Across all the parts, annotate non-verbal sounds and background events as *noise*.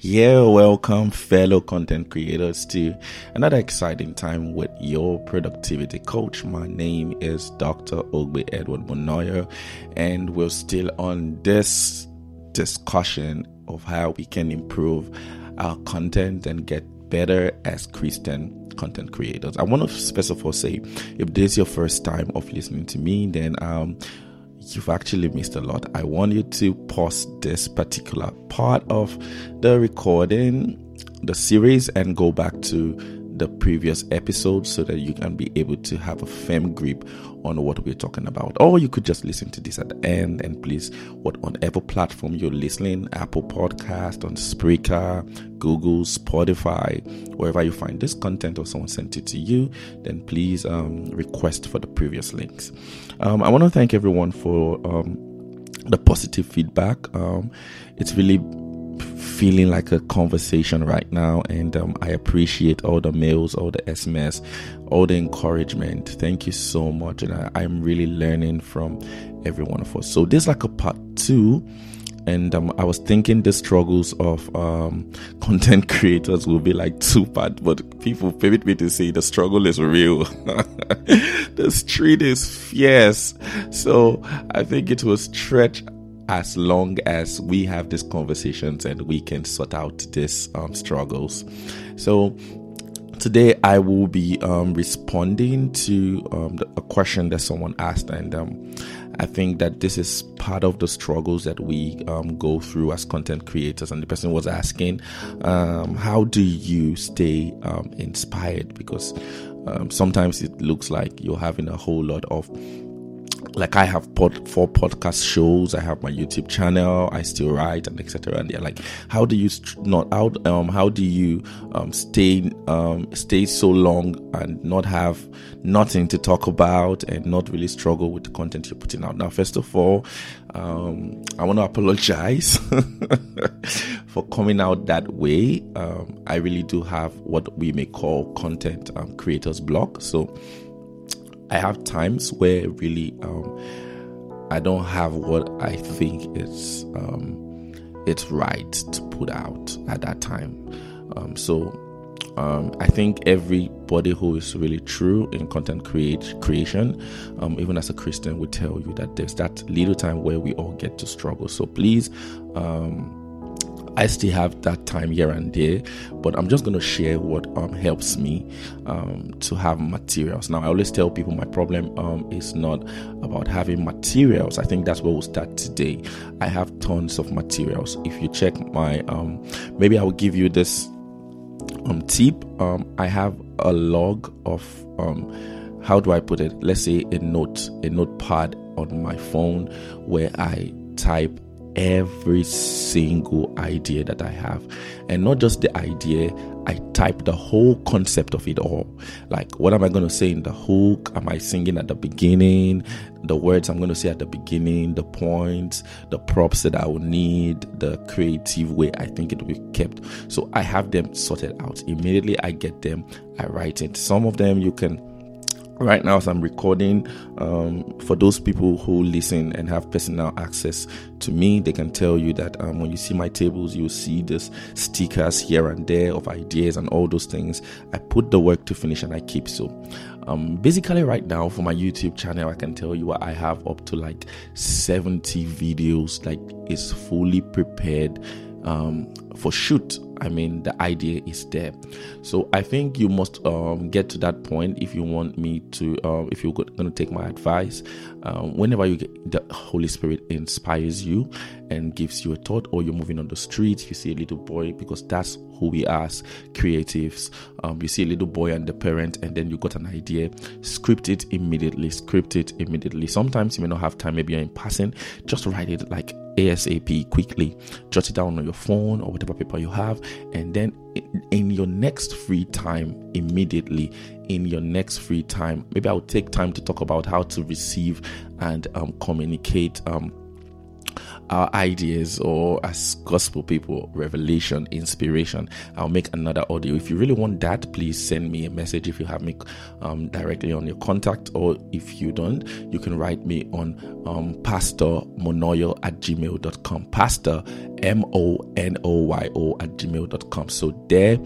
Yeah, welcome, fellow content creators, to another exciting time with your productivity coach. My name is Dr. Ogbe Edward Monoyo, and we're still on this discussion of how we can improve our content and get better as Christian content creators. I want to specify say if this is your first time of listening to me, then um, you've actually missed a lot. I want you to pause this particular part of the recording, the series, and go back to the previous episode so that you can be able to have a firm grip on what we're talking about. Or you could just listen to this at the end and please, what whatever platform you're listening, Apple Podcast, on Spreaker, Google, Spotify, wherever you find this content or someone sent it to you, then please um, request for the previous links. Um, I want to thank everyone for um, the positive feedback. Um, it's really feeling like a conversation right now and um, i appreciate all the mails all the sms all the encouragement. Thank you so much and I, i'm really learning from every one of us. So this is like a part two and um, I was thinking the struggles of um, *laughs* content creators will be like two part, but people permit me to say the struggle is real. *laughs* the street is fierce, so I think it will stretch as long as we have these conversations and we can sort out these um, struggles. So, today I will be um, responding to um, a question that someone asked, and um, I think that this is part of the struggles that we um, go through as content creators. And the person was asking, um, How do you stay inspired? Because sometimes it looks like you're having a whole lot of like I have pod, four podcast shows, I have my YouTube channel, I still write and etc. And they're like, how do you not out um how do you um stay um stay so long and not have nothing to talk about and not really struggle with the content you're putting out? Now, first of all, um, I want to apologize *laughs* for coming out that way. Um, I really do have what we may call content um, creators block. So I have times where really um, I don't have what I think is um, it's right to put out at that time. Um, so um, I think everybody who is really true in content create, creation, um, even as a Christian, would tell you that there's that little time where we all get to struggle. So please um, I still have that time here and there, but I'm just going to share what um, helps me um, to have materials. Now, I always tell people my problem um, is not about having materials. I think that's where we'll start today. I have tons of materials. If you check my, um, maybe I will give you this um, tip. Um, I have a log of, how do I put it? Let's say a note, a notepad on my phone where I type every single idea that I have. And not just the idea, I type the whole concept of it all. Like, what am I going to say in the hook? Am I singing at the beginning? The words I'm going to say at the beginning, the points, the props that I will need, the creative way I think it will be kept. So I have them sorted out. Immediately I get them, I write it. Some of them you can right now as i'm recording um, for those people who listen and have personal access to me they can tell you that um, when you see my tables you'll see this stickers here and there of ideas and all those things. I put the work to finish and i keep so. Um, basically right now for my youtube channel i can tell you what i have up to like 70 videos like it's fully prepared um, for shoot i mean the idea is there. So i think you must um, get to that point if you want me to uh, if you're going to take my advice. Um, whenever you get the holy spirit inspires you and gives you a thought or you're moving on the street you see a little boy because that's who we are as creatives. Um, you see a little boy and the parent and then you got an idea. Script it immediately script it immediately. Sometimes you may not have time maybe you're in passing just write it like ASAP quickly. Jot it down on your phone or whatever paper you have, and then in your next free time, immediately in your next free time, maybe I'll take time to talk about how to receive and um, communicate. Um, our ideas or as gospel people, revelation, inspiration. I'll make another audio. If you really want that, please send me a message if you have me um, directly on your contact, or if you don't, you can write me on um, pastor monoyo at gmail.com. Pastor M O N O Y O at gmail.com. So there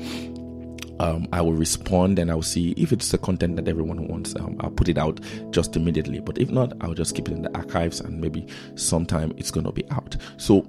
um, I will respond and I'll see if it's the content that everyone wants. Um, I'll put it out just immediately. But if not, I'll just keep it in the archives and maybe sometime it's going to be out. So,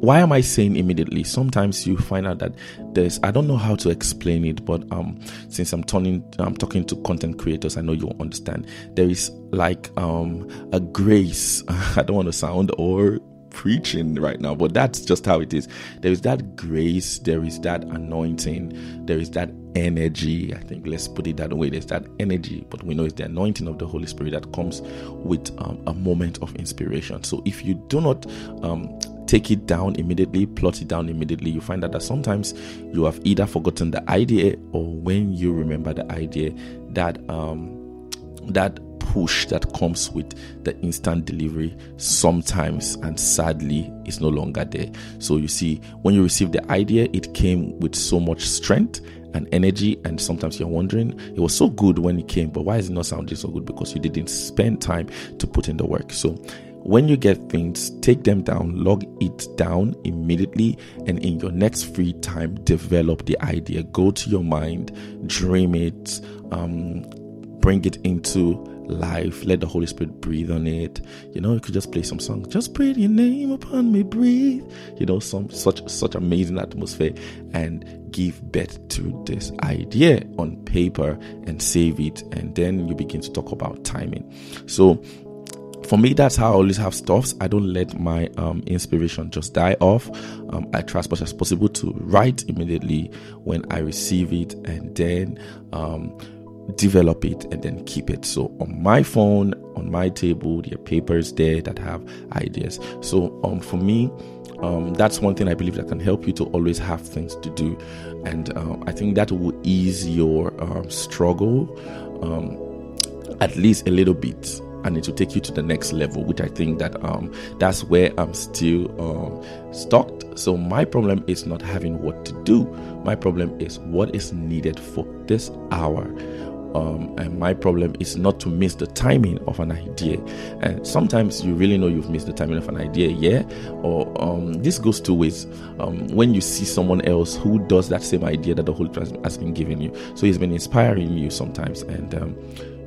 why am I saying immediately? Sometimes you find out that there's I don't know how to explain it, but um, since I'm turning I'm talking to content creators, I know you'll understand. There is like um a grace. *laughs* I don't want to sound or preaching right now, but that's just how it is. There is that grace, there is that anointing, there is that energy. I think let's put it that way. There's that energy, but we know it's the anointing of the Holy Spirit that comes with um, a moment of inspiration. So if you do not um, take it down immediately, plot it down immediately, you find out that sometimes you have either forgotten the idea or when you remember the idea, that um, that push that comes with the instant delivery sometimes and sadly is no longer there. So you see, when you receive the idea, it came with so much strength and energy, and sometimes you're wondering, it was so good when it came, but why is it not sounding so good? Because you didn't spend time to put in the work. So when you get things, take them down, log it down immediately, and in your next free time, develop the idea. Go to your mind, dream it, um, bring it into life. Let the Holy Spirit breathe on it. You know, you could just play some song. Just pray your name upon me, breathe. You know, some such such amazing atmosphere and give birth to this idea on paper and save it. And then you begin to talk about timing. So for me, that's how I always have stuffs. I don't let my um, inspiration just die off. Um, I try as much as possible to write immediately when I receive it, and then um, develop it and then keep it. So on my phone, on my table, there are papers there that have ideas. So um, for me, um, that's one thing I believe that can help you to always have things to do, and uh, I think that will ease your um, struggle um, at least a little bit. And it will take you to the next level which i think that um, that's where i'm still um, stuck. So my problem is not having what to do. My problem is what is needed for this hour um, and my problem is not to miss the timing of an idea. And sometimes you really know you've missed the timing of an idea, yeah. Or um, this goes two ways. Um, when you see someone else who does that same idea that the Holy Spirit has been giving you, so He's been inspiring you sometimes, and um,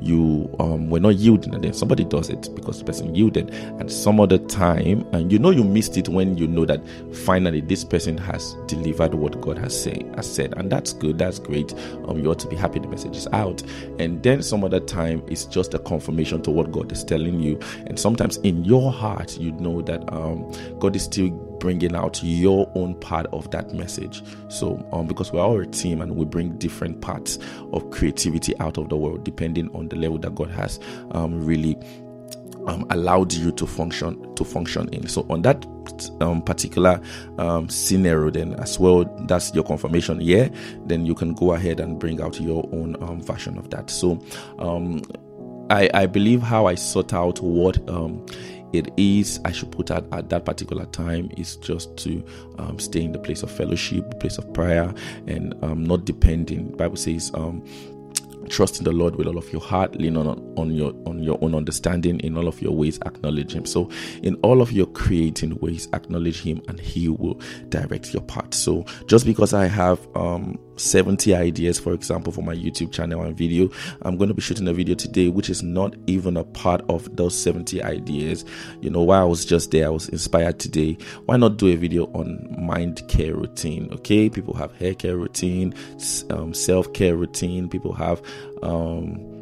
you um, were not yielding, and then somebody does it because the person yielded, and some other time, and you know you missed it when you know that finally this person has delivered what God has say has said, and that's good, that's great. Um, you ought to be happy the message is out, and then some other time it's just a confirmation to what God is telling you, and sometimes in your heart you know that um, God is still bringing out your own part of that message. So, um, because we're all a team and we bring different parts of creativity out of the world, depending on the level that God has um, really um, allowed you to function to function in. So on that um, particular um, scenario, then as well, that's your confirmation. Yeah, then you can go ahead and bring out your own um, version of that. So um, I, I believe how I sort out what um, it is I should put at, at that particular time is just to um, stay in the place of fellowship, place of prayer, and um, not depending. Bible says, um, trust in the Lord with all of your heart, lean on on your on your own understanding. In all of your ways, acknowledge Him. So, in all of your creating ways, acknowledge Him, and He will direct your path. So, just because I have um 70 ideas, for example, for my YouTube channel and video. I'm going to be shooting a video today, which is not even a part of those 70 ideas. You know, while I was just there, I was inspired today. Why not do a video on mind care routine? Okay, people have hair care routine, um, self care routine, people have, um,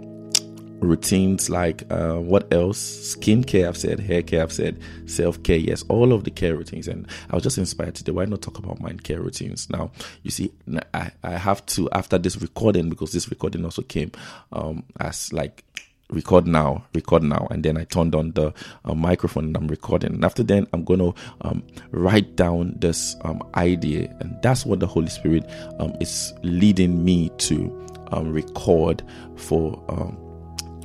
routines like uh, what else? Skincare i've said hair care i've said self-care yes all of the care routines. And i was just inspired today why not talk about mind care routines? Now you see i, I have to after this recording because this recording also came um, as like record now, record now, and then I turned on the uh, microphone and I'm recording. And after then, I'm going to um, write down this um, idea, and that's what the Holy Spirit um, is leading me to um, record for um,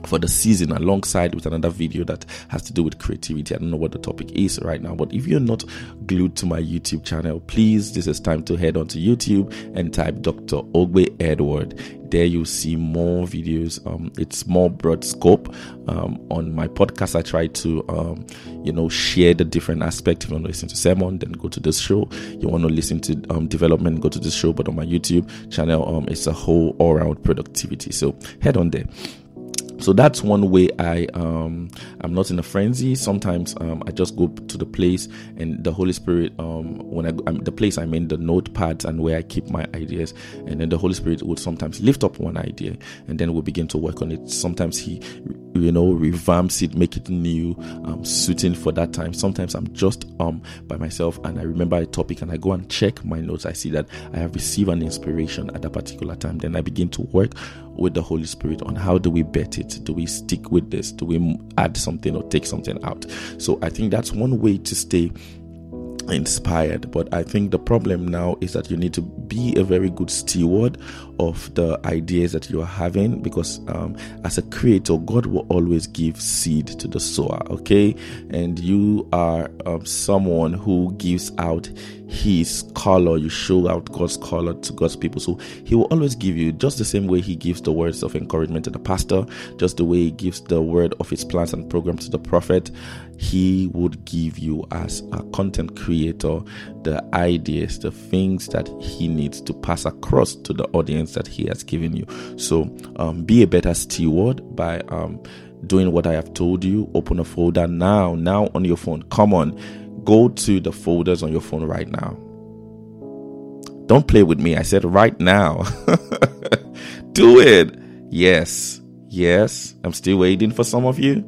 for the season alongside with another video that has to do with creativity. I don't know what the topic is right now, but if you're not glued to my YouTube channel, please, this is time to head onto YouTube and type Dr. Ogbe Edward. There you'll see more videos. Um, it's more broad scope. Um, on my podcast, I try to, um, you know, share the different aspects. If you want to listen to sermon, then go to this show. You want to listen to um, development, go to this show. But on my YouTube channel, um, it's a whole all-round productivity. So head on there so that's one way i um i'm not in a frenzy. Sometimes um i just go to the place and the holy spirit um when i I'm, the place i'm in the notepads and where i keep my ideas. And then the holy spirit would sometimes lift up one idea and then we'll begin to work on it. Sometimes he you know revamps it make it new um suiting for that time. Sometimes i'm just um by myself and i remember a topic and i go and check my notes. I see that i have received an inspiration at a particular time. Then i begin to work with the Holy Spirit on how do we bet it? Do we stick with this? Do we add something or take something out? So I think that's one way to stay inspired. But I think the problem now is that you need to be a very good steward of the ideas that you are having because um, as a creator, God will always give seed to the sower, okay? And you are um, someone who gives out his color, you show out God's color to God's people. So he will always give you just the same way he gives the words of encouragement to the pastor, just the way he gives the word of his plans and programs to the prophet he would give you as a content creator the ideas, the things that he needs to pass across to the audience that he has given you. So um, be a better steward by um, doing what I have told you. Open a folder now, now on your phone. Come on, go to the folders on your phone right now. Don't play with me. I said right now. *laughs* Do it. Yes. Yes. I'm still waiting for some of you.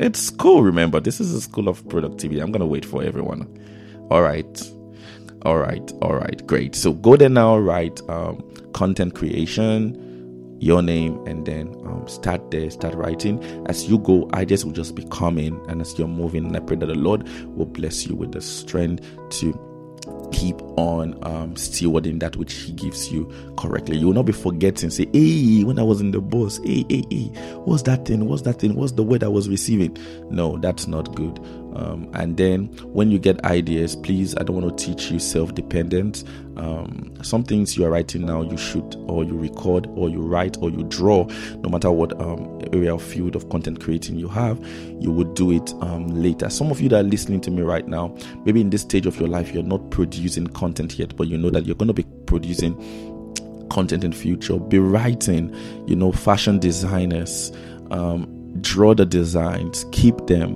It's cool, remember, this is a school of productivity. I'm going to wait for everyone. All right. All right. All right. Great. So go there now, write um, content creation, your name, and then um, start there, start writing. As you go, ideas will just be coming. And as you're moving, and I pray that the Lord will bless you with the strength to keep on um, stewarding that which He gives you correctly. You will not be forgetting, say, hey, when I was in the bus, hey, hey, hey, what's that thing? What's that thing? What's the word I was receiving? No, that's not good. Um, and then when you get ideas, please, I don't want to teach you self dependence. Um, some things you are writing now, you shoot or you record or you write or you draw, no matter what um, area of field of content creating you have, you would do it um, later. Some of you that are listening to me right now, maybe in this stage of your life, you're not producing content yet, but you know that you're going to be producing content in future. Be writing, you know, fashion designers, um, draw the designs, keep them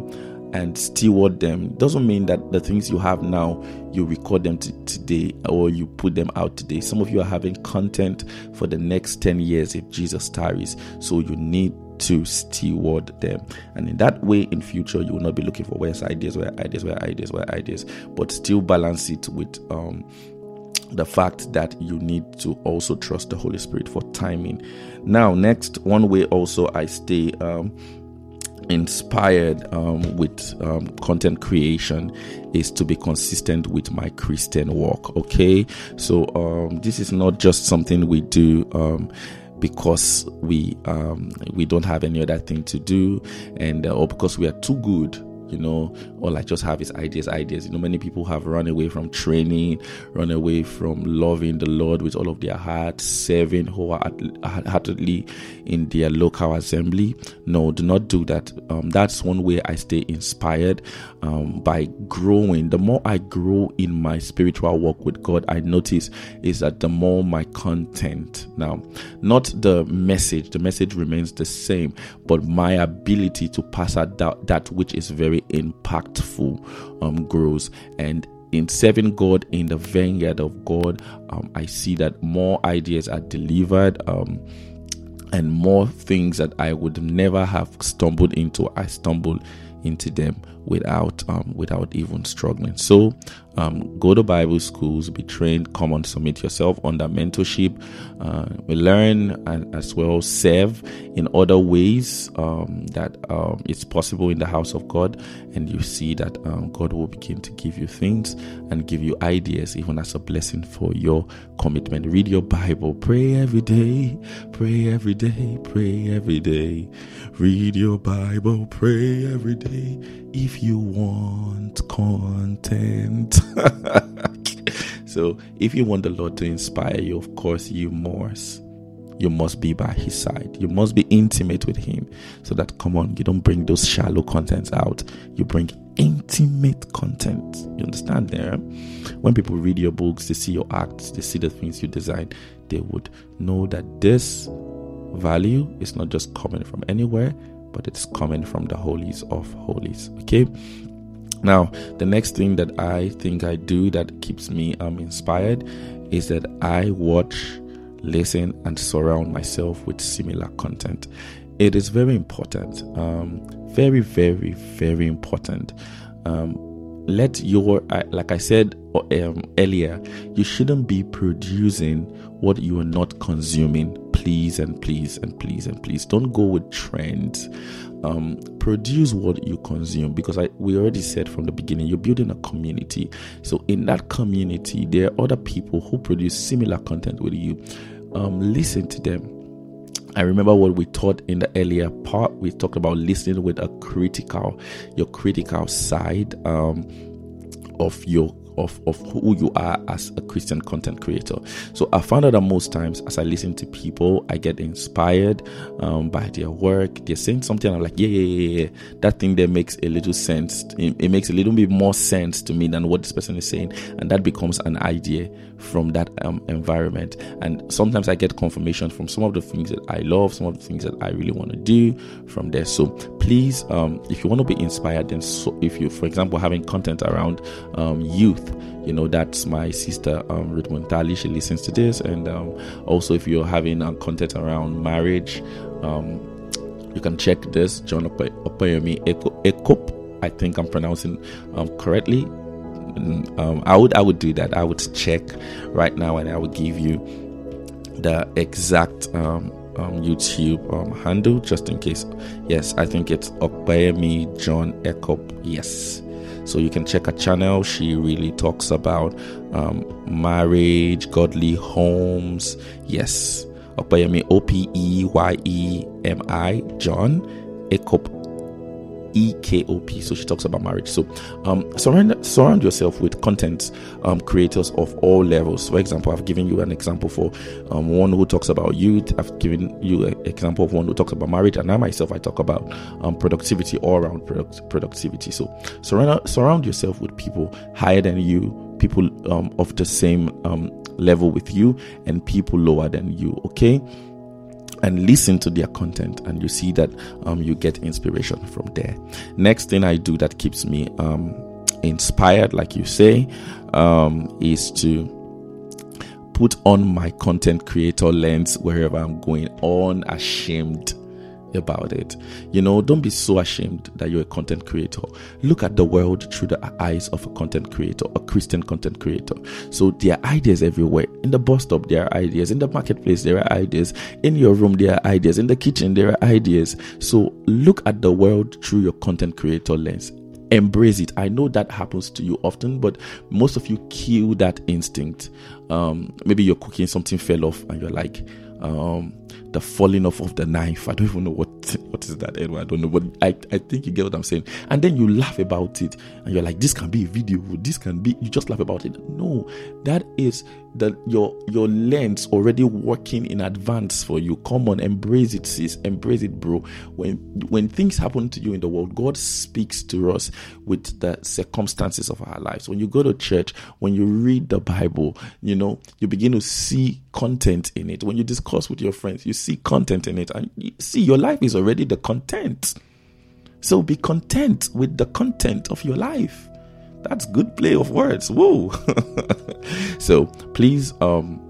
and steward them. Doesn't mean that the things you have now you record them t- today or you put them out today. Some of you are having content for the next 10 years if jesus tarries. So you need to steward them. And in that way in future you will not be looking for where's ideas where ideas where ideas where ideas but still balance it with um the fact that you need to also trust the Holy Spirit for timing. Now, next, one way also I stay um, inspired um, with um, content creation is to be consistent with my Christian walk. Okay, so um, this is not just something we do um, because we um, we don't have any other thing to do, and uh, or because we are too good you know, all I just have is ideas, ideas. You know, many people have run away from training, run away from loving the Lord with all of their heart, serving wholeheartedly in their local assembly. No, do not do that. Um, that's one way I stay inspired um, by growing. The more I grow in my spiritual walk with God, I notice is that the more my content now, not the message, the message remains the same, but my ability to pass out that, that which is very impactful um, grows. And in serving God in the vineyard of God, um, I see that more ideas are delivered. Um, and more things that I would never have stumbled into, I stumbled into them without um, without even struggling. So um, go to Bible schools, be trained, come and submit yourself under mentorship. Uh, we learn and as well serve in other ways um, that um, it's possible in the house of God, and you see that um, God will begin to give you things and give you ideas, even as a blessing for your commitment. Read your Bible, pray every day, pray every day, pray every day. Read your Bible, pray every day if you want content. *laughs* so, if you want the Lord to inspire you, of course, you must. You must be by his side. You must be intimate with him. So that, come on, you don't bring those shallow contents out. You bring intimate content. You understand there? When people read your books, they see your acts, they see the things you design, they would know that this value is not just coming from anywhere, but it's coming from the holies of holies. Okay. Now, the next thing that I think I do that keeps me um, inspired is that I watch, listen, and surround myself with similar content. It is very important, um, very, very, very important. Um, let your, like I said um, earlier, you shouldn't be producing what you are not consuming please and please and please and please. Don't go with trends. Um, produce what you consume because I we already said from the beginning you're building a community. So in that community there are other people who produce similar content with you. Um, listen to them. I remember what we taught in the earlier part. We talked about listening with a critical, your critical side um, of your of, of who you are as a Christian content creator. So I found out that most times as I listen to people, I get inspired um, by their work. They're saying something, I'm like, yeah, yeah, yeah. That thing there makes a little sense. It, it makes a little bit more sense to me than what this person is saying. And that becomes an idea from that um, environment. And sometimes I get confirmation from some of the things that I love, some of the things that I really want to do from there. So please, um, if you want to be inspired, then so if you, for example, having content around um, youth, you know that's my sister um, Ruth Montali. She listens to this, and um, also if you're having uh, content around marriage, um, you can check this John Opeyemi Ekop. I think I'm pronouncing um, correctly. Um, I would I would do that. I would check right now, and I would give you the exact um, um, YouTube um, handle just in case. Yes, I think it's Okbayemi John Ekop. Yes. So you can check her channel. She really talks about um, marriage, godly homes. Yes. Opeyemi O P E Y E M I John Ekop EKOP. So she talks about marriage. So um, surround surround yourself with content um, creators of all levels. For example, I've given you an example for um, one who talks about youth. I've given you an example of one who talks about marriage, and I myself I talk about um, productivity all around product, productivity. So surround surround yourself with people higher than you, people um, of the same um, level with you, and people lower than you. Okay and listen to their content and you see that um, you get inspiration from there. Next thing i do that keeps me um, inspired like you say um, is to put on my content creator lens wherever i'm going unashamed about it. You know, don't be so ashamed that you're a content creator. Look at the world through the eyes of a content creator, a Christian content creator. So there are ideas everywhere. In the bus stop, there are ideas. In the marketplace, there are ideas. In your room, there are ideas. In the kitchen, there are ideas. So look at the world through your content creator lens embrace it. I know that happens to you often, but most of you kill that instinct. Um, maybe you're cooking, something fell off, and you're like, um, the falling off of the knife. I don't even know what what is that. Anyway, I don't know, but I, I think you get what I'm saying. And then you laugh about it, and you're like, "This can be a video. This can be." You just laugh about it. No, that is that your your lens already working in advance for you. Come on, embrace it, sis. Embrace it, bro. When when things happen to you in the world, God speaks to us with the circumstances of our lives. When you go to church, when you read the Bible, you know you begin to see content in it. When you discuss with your friends, you see content in it, and you see your life is already the content. So be content with the content of your life. That's good play of words. Whoa. *laughs* so please um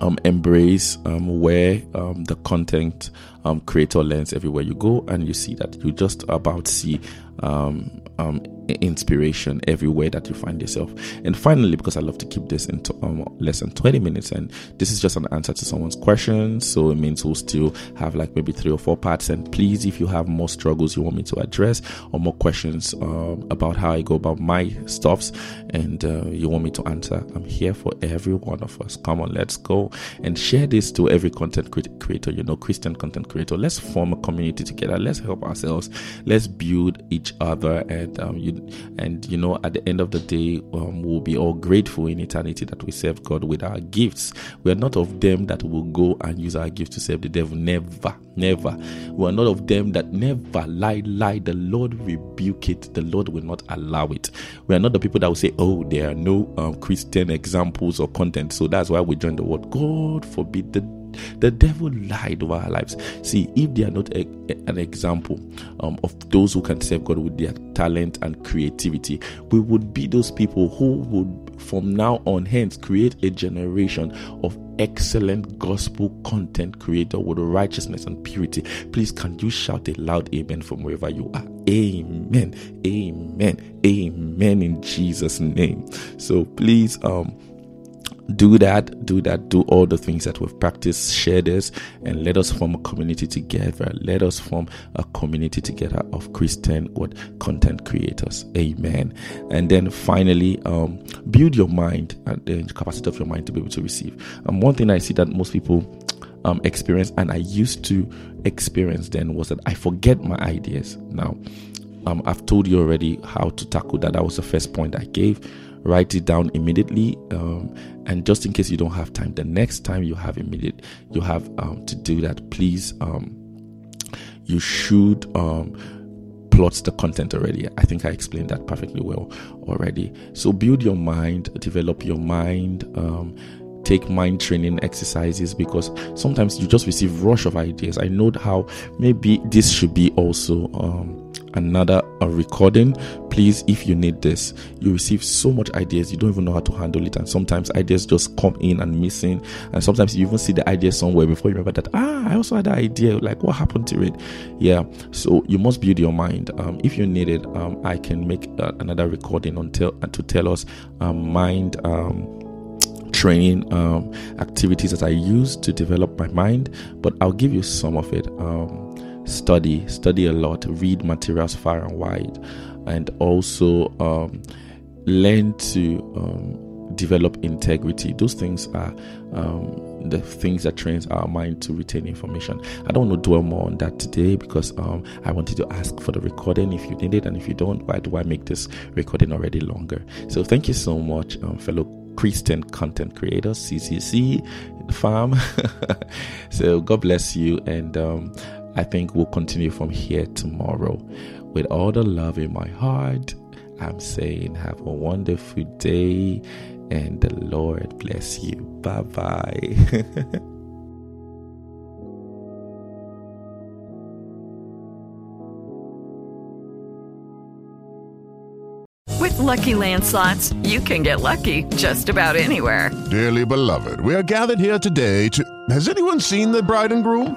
um embrace um where um the content um creator lens everywhere you go and you see that you just about see um um inspiration everywhere that you find yourself. And finally, because I love to keep this into um, less than 20 minutes, and this is just an answer to someone's question. So it means we'll still have like maybe three or four parts. And please, if you have more struggles you want me to address or more questions um, about how I go about my stuffs and uh, you want me to answer, I'm here for every one of us. Come on, let's go and share this to every content creator, you know, Christian content creator. Let's form a community together. Let's help ourselves. Let's build each other. And um, you and you know, at the end of the day, um, we'll be all grateful in eternity that we serve God with our gifts. We are not of them that will go and use our gifts to serve the devil. Never, never. We are not of them that never lie, lie. The Lord rebuke it. The Lord will not allow it. We are not the people that will say, "Oh, there are no um, Christian examples or content," so that's why we join the world. God forbid the the devil lied over our lives. See, if they are not a, an example um, of those who can serve God with their talent and creativity, we would be those people who would, from now on, hence, create a generation of excellent gospel content creator with righteousness and purity. Please, can you shout a loud amen from wherever you are? Amen. Amen. Amen in Jesus' name. So please, um, do that do that do all the things that we've practiced share this and let us form a community together. Let us form a community together of christian what content creators. Amen. And then finally um, build your mind and the capacity of your mind to be able to receive. Um, one thing i see that most people um, experience and i used to experience then was that i forget my ideas. Now um, i've told you already how to tackle that. That was the first point i gave write it down immediately um, and just in case you don't have time the next time you have immediate you have um, to do that please um, you should um, plot the content already. I think i explained that perfectly well already. So build your mind develop your mind um, take mind training exercises because sometimes you just receive rush of ideas. I know how maybe this should be also um, another recording. Please if you need this you receive so much ideas you don't even know how to handle it. And sometimes ideas just come in and missing. And sometimes you even see the idea somewhere before you remember that ah i also had that idea. Like what happened to it? Yeah. So you must build your mind. Um, if you need it um, i can make uh, another recording until uh, to tell us um, mind um, training um, activities that I use to develop my mind, but I'll give you some of it. Um, study, study a lot, read materials far and wide, and also um, learn to um, develop integrity. Those things are um, the things that trains our mind to retain information. I don't want to dwell more on that today because um, I wanted to ask for the recording if you need it, and if you don't, why do I make this recording already longer? So thank you so much, um, fellow Christian content creators, CCC farm. *laughs* so God bless you, and um, I think we'll continue from here tomorrow. With all the love in my heart, I'm saying have a wonderful day and the Lord bless you. Bye bye. *laughs* With Lucky Land Slots, you can get lucky just about anywhere. Dearly beloved, we are gathered here today to. Has anyone seen the bride and groom?